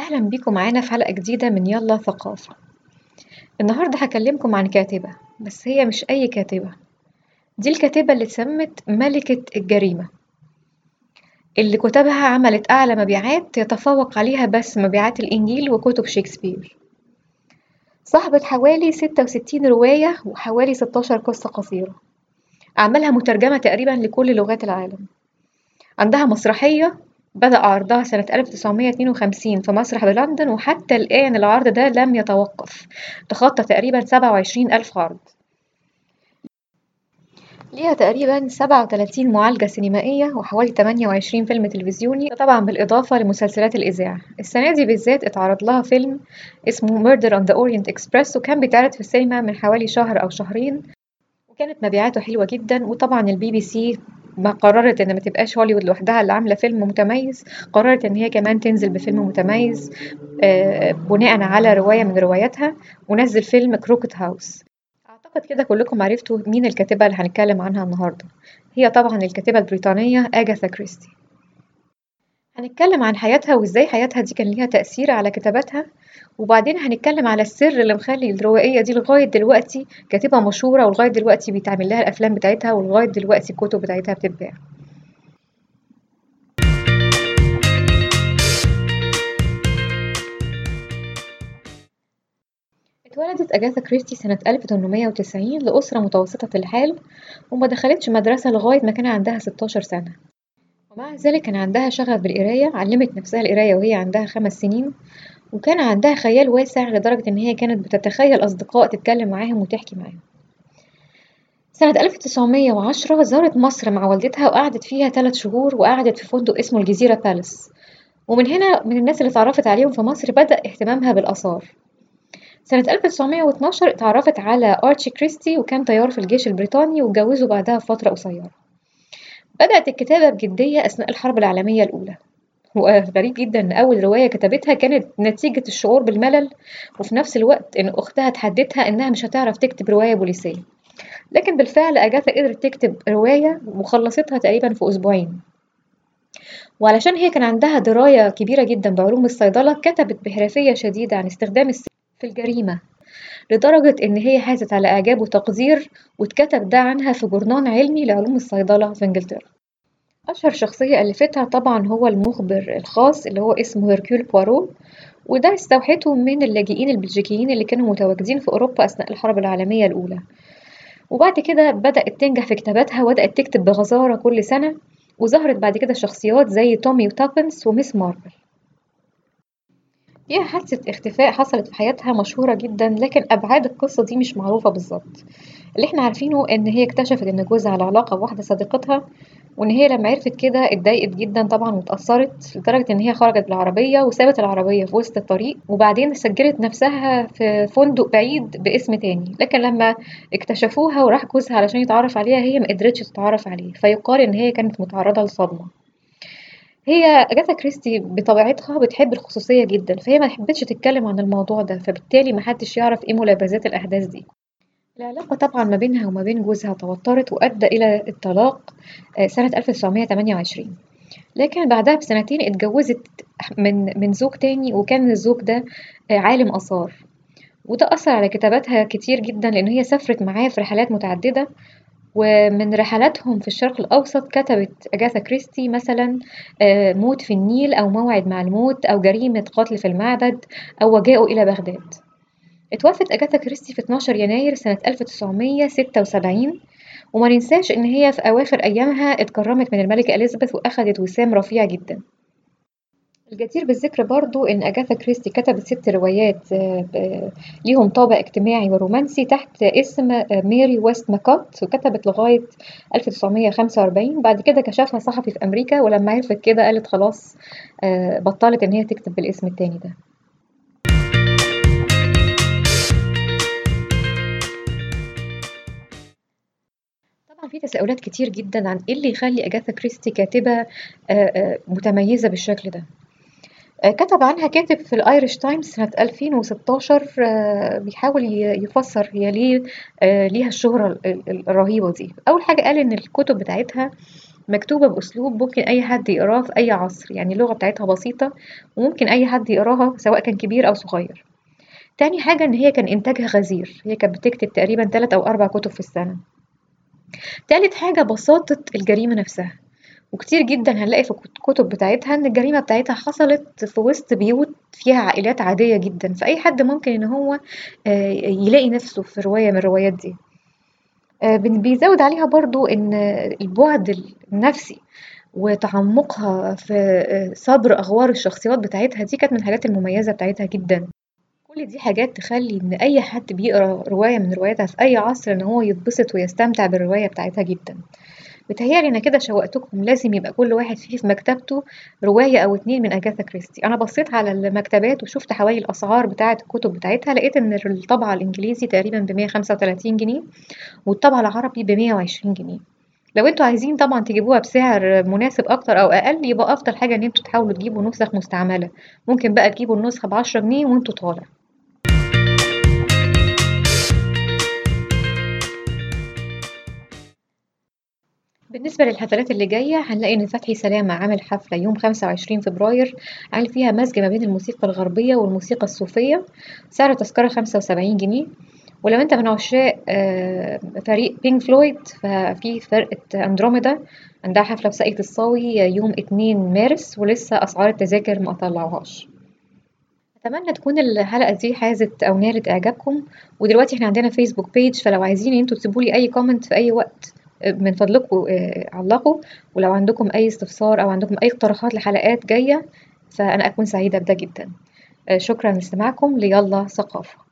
أهلا بيكم معانا في حلقة جديدة من يلا ثقافة. النهاردة هكلمكم عن كاتبة بس هي مش أي كاتبة. دي الكاتبة اللي اتسمت ملكة الجريمة. اللي كتبها عملت أعلى مبيعات يتفوق عليها بس مبيعات الإنجيل وكتب شكسبير. صاحبة حوالي ستة وستين رواية وحوالي ستاشر قصة قصيرة. أعمالها مترجمة تقريبا لكل لغات العالم. عندها مسرحية بدأ عرضها سنة 1952 في مسرح بلندن وحتى الآن العرض ده لم يتوقف. تخطى تقريبا 27 ألف عرض. ليها تقريبا 37 معالجة سينمائية وحوالي 28 فيلم تلفزيوني طبعا بالإضافة لمسلسلات الإذاعة. السنة دي بالذات اتعرض لها فيلم اسمه Murder on the Orient Express وكان بيتعرض في السينما من حوالي شهر أو شهرين وكانت مبيعاته حلوة جدا. وطبعا البي بي سي ما قررت ان ما تبقاش هوليوود لوحدها اللي عاملة فيلم متميز. قررت إن هي كمان تنزل بفيلم متميز آه، بناء على رواية من رواياتها ونزل فيلم Crooked House. أعتقد كده كلكم عرفتوا مين الكاتبة اللي هنتكلم عنها النهارده. هي طبعا الكاتبة البريطانية أجاثا كريستي. هنتكلم عن حياتها وإزاي حياتها دي كان ليها تأثير على كتاباتها. وبعدين هنتكلم على السر اللي مخلي الروائية دي لغاية دلوقتي كاتبة مشهورة ولغاية دلوقتي بيتعمل لها الأفلام بتاعتها ولغاية دلوقتي الكتب بتاعتها بتتباع. اتولدت أجاثا كريستي سنة 1890 لأسرة متوسطة الحال وما دخلتش مدرسة لغاية ما كان عندها 16 سنة. ومع ذلك كان عندها شغف بالقراية علمت نفسها القراية وهي عندها خمس سنين وكان عندها خيال واسع لدرجة إن هي كانت بتتخيل أصدقاء تتكلم معاهم وتحكي معاهم. سنة 1910 زارت مصر مع والدتها وقعدت فيها ثلاث شهور وقعدت في فندق اسمه الجزيرة بالاس ومن هنا من الناس اللي اتعرفت عليهم في مصر بدأ اهتمامها بالآثار. سنة 1912 اتعرفت على أرتشي كريستي وكان طيار في الجيش البريطاني واتجوزوا بعدها بفترة قصيرة. بدأت الكتابة بجدية أثناء الحرب العالمية الأولى. وغريب جدا إن أول رواية كتبتها كانت نتيجة الشعور بالملل وفي نفس الوقت إن أختها تحدتها إنها مش هتعرف تكتب رواية بوليسية. لكن بالفعل أجاثا قدرت تكتب رواية وخلصتها تقريبا في أسبوعين. وعلشان هي كان عندها دراية كبيرة جدا بعلوم الصيدلة كتبت بحرفية شديدة عن استخدام السم في الجريمة. لدرجة إن هي حازت على إعجاب وتقدير واتكتب ده عنها في جورنان علمي لعلوم الصيدلة في إنجلترا. أشهر شخصية ألفتها طبعا هو المخبر الخاص اللي هو اسمه هيركول بوارو وده استوحته من اللاجئين البلجيكيين اللي كانوا متواجدين في أوروبا أثناء الحرب العالمية الأولى. وبعد كده بدأت تنجح في كتاباتها وبدأت تكتب بغزارة كل سنة وظهرت بعد كده شخصيات زي تومي وتابنس وميس ماربل. فيها حادثة اختفاء حصلت في حياتها مشهورة جدا لكن أبعاد القصة دي مش معروفة بالظبط. اللي إحنا عارفينه إن هي اكتشفت إن جوزها على علاقة بواحدة صديقتها وإن هي لما عرفت كده اتضايقت جدا طبعا واتأثرت لدرجة إن هي خرجت بالعربية وسابت العربية في وسط الطريق وبعدين سجلت نفسها في فندق بعيد باسم تاني. لكن لما اكتشفوها وراح جوزها علشان يتعرف عليها هي مقدرتش تتعرف عليه فيقال إن هي كانت متعرضة لصدمة. هي أجاثا كريستي بطبيعتها بتحب الخصوصية جدا فهي ما حبتش تتكلم عن الموضوع ده فبالتالي محدش يعرف إيه ملابسات الأحداث دي. العلاقة طبعا ما بينها وما بين جوزها توترت وأدى إلى الطلاق سنة 1928 لكن بعدها بسنتين اتجوزت من من زوج تاني وكان الزوج ده عالم آثار. وده أثر على كتاباتها كتير جدا لأن هي سافرت معاه في رحلات متعددة ومن رحلاتهم في الشرق الأوسط كتبت أجاثا كريستي مثلا موت في النيل أو موعد مع الموت أو جريمة قتل في المعبد أو وجاءوا إلى بغداد. اتوفت أجاثا كريستي في 12 يناير سنة 1976 وما ننساش إن هي في أواخر أيامها اتكرمت من الملكة إليزابيث وأخدت وسام رفيع جدا. الجدير بالذكر برضو إن أجاثا كريستي كتبت ست روايات ليهم طابع اجتماعي ورومانسي تحت اسم ماري ويستماكوت وكتبت لغاية 1945 بعد كده كشفها صحفي في أمريكا ولما عرفت كده قالت خلاص بطلت إن هي تكتب بالاسم التاني ده. طبعا في تساؤلات كتير جدا عن إيه اللي يخلي أجاثا كريستي كاتبة متميزة بالشكل ده. كتب عنها كاتب في الأيرش تايمز سنة 2016 بيحاول يفسر هي ليه ليها الشهرة الرهيبة دي. أول حاجة قال إن الكتب بتاعتها مكتوبة بأسلوب ممكن أي حد يقراه في أي عصر يعني اللغة بتاعتها بسيطة وممكن أي حد يقراها سواء كان كبير أو صغير. تاني حاجة إن هي كان إنتاجها غزير هي كانت بتكتب تقريبا تلات أو أربع كتب في السنة. تالت حاجة بساطة الجريمة نفسها. وكتير جدا هنلاقي في الكتب بتاعتها إن الجريمة بتاعتها حصلت في وسط بيوت فيها عائلات عادية جدا فأي حد ممكن إن هو آه، يلاقي نفسه في رواية من الروايات دي. آه، بيزود عليها برضو إن البعد النفسي وتعمقها في آه، صبر أغوار الشخصيات بتاعتها دي كانت من الحاجات المميزة بتاعتها جدا. كل دي حاجات تخلي إن أي حد بيقرأ رواية من رواياتها في أي عصر إن هو يتبسط ويستمتع بالرواية بتاعتها جدا. بيتهيألي أنا كده شوقتكم لازم يبقى كل واحد فيه في مكتبته رواية أو اتنين من أجاثا كريستي. أنا بصيت على المكتبات وشفت حوالي الأسعار بتاعة الكتب بتاعتها لقيت إن الطبعة الإنجليزي تقريبا بمية خمسة وتلاتين جنيه والطبعة العربي بمية وعشرين جنيه. لو أنتوا عايزين طبعا تجيبوها بسعر مناسب أكتر أو أقل يبقى أفضل حاجة إن أنتوا تحاولوا تجيبوا نسخ مستعملة. ممكن بقى تجيبوا النسخة بعشرة جنيه وانتوا طالع. بالنسبة للحفلات اللي جاية هنلاقي إن فتحي سلامة عامل حفلة يوم خمسة وعشرين فبراير عامل فيها مزج ما بين الموسيقى الغربية والموسيقى الصوفية سعر التذكرة خمسة وسبعين جنيه. ولو أنت من عشاق آه، فريق Pink Floyd ففي فرقة أندروميدا عندها حفلة في ساقية الصاوي يوم اتنين مارس ولسه أسعار التذاكر ما طلعوهاش. أتمنى تكون الحلقة دي حازت أو نالت إعجابكم. ودلوقتي إحنا عندنا Facebook page فلو عايزين أنتوا تسيبولي أي comment في أي وقت من فضلكم آه، علقوا. ولو عندكم أي استفسار أو عندكم أي اقتراحات لحلقات جاية فأنا أكون سعيدة بده جدا. آه، شكرا لاستماعكم. ليلا ثقافة.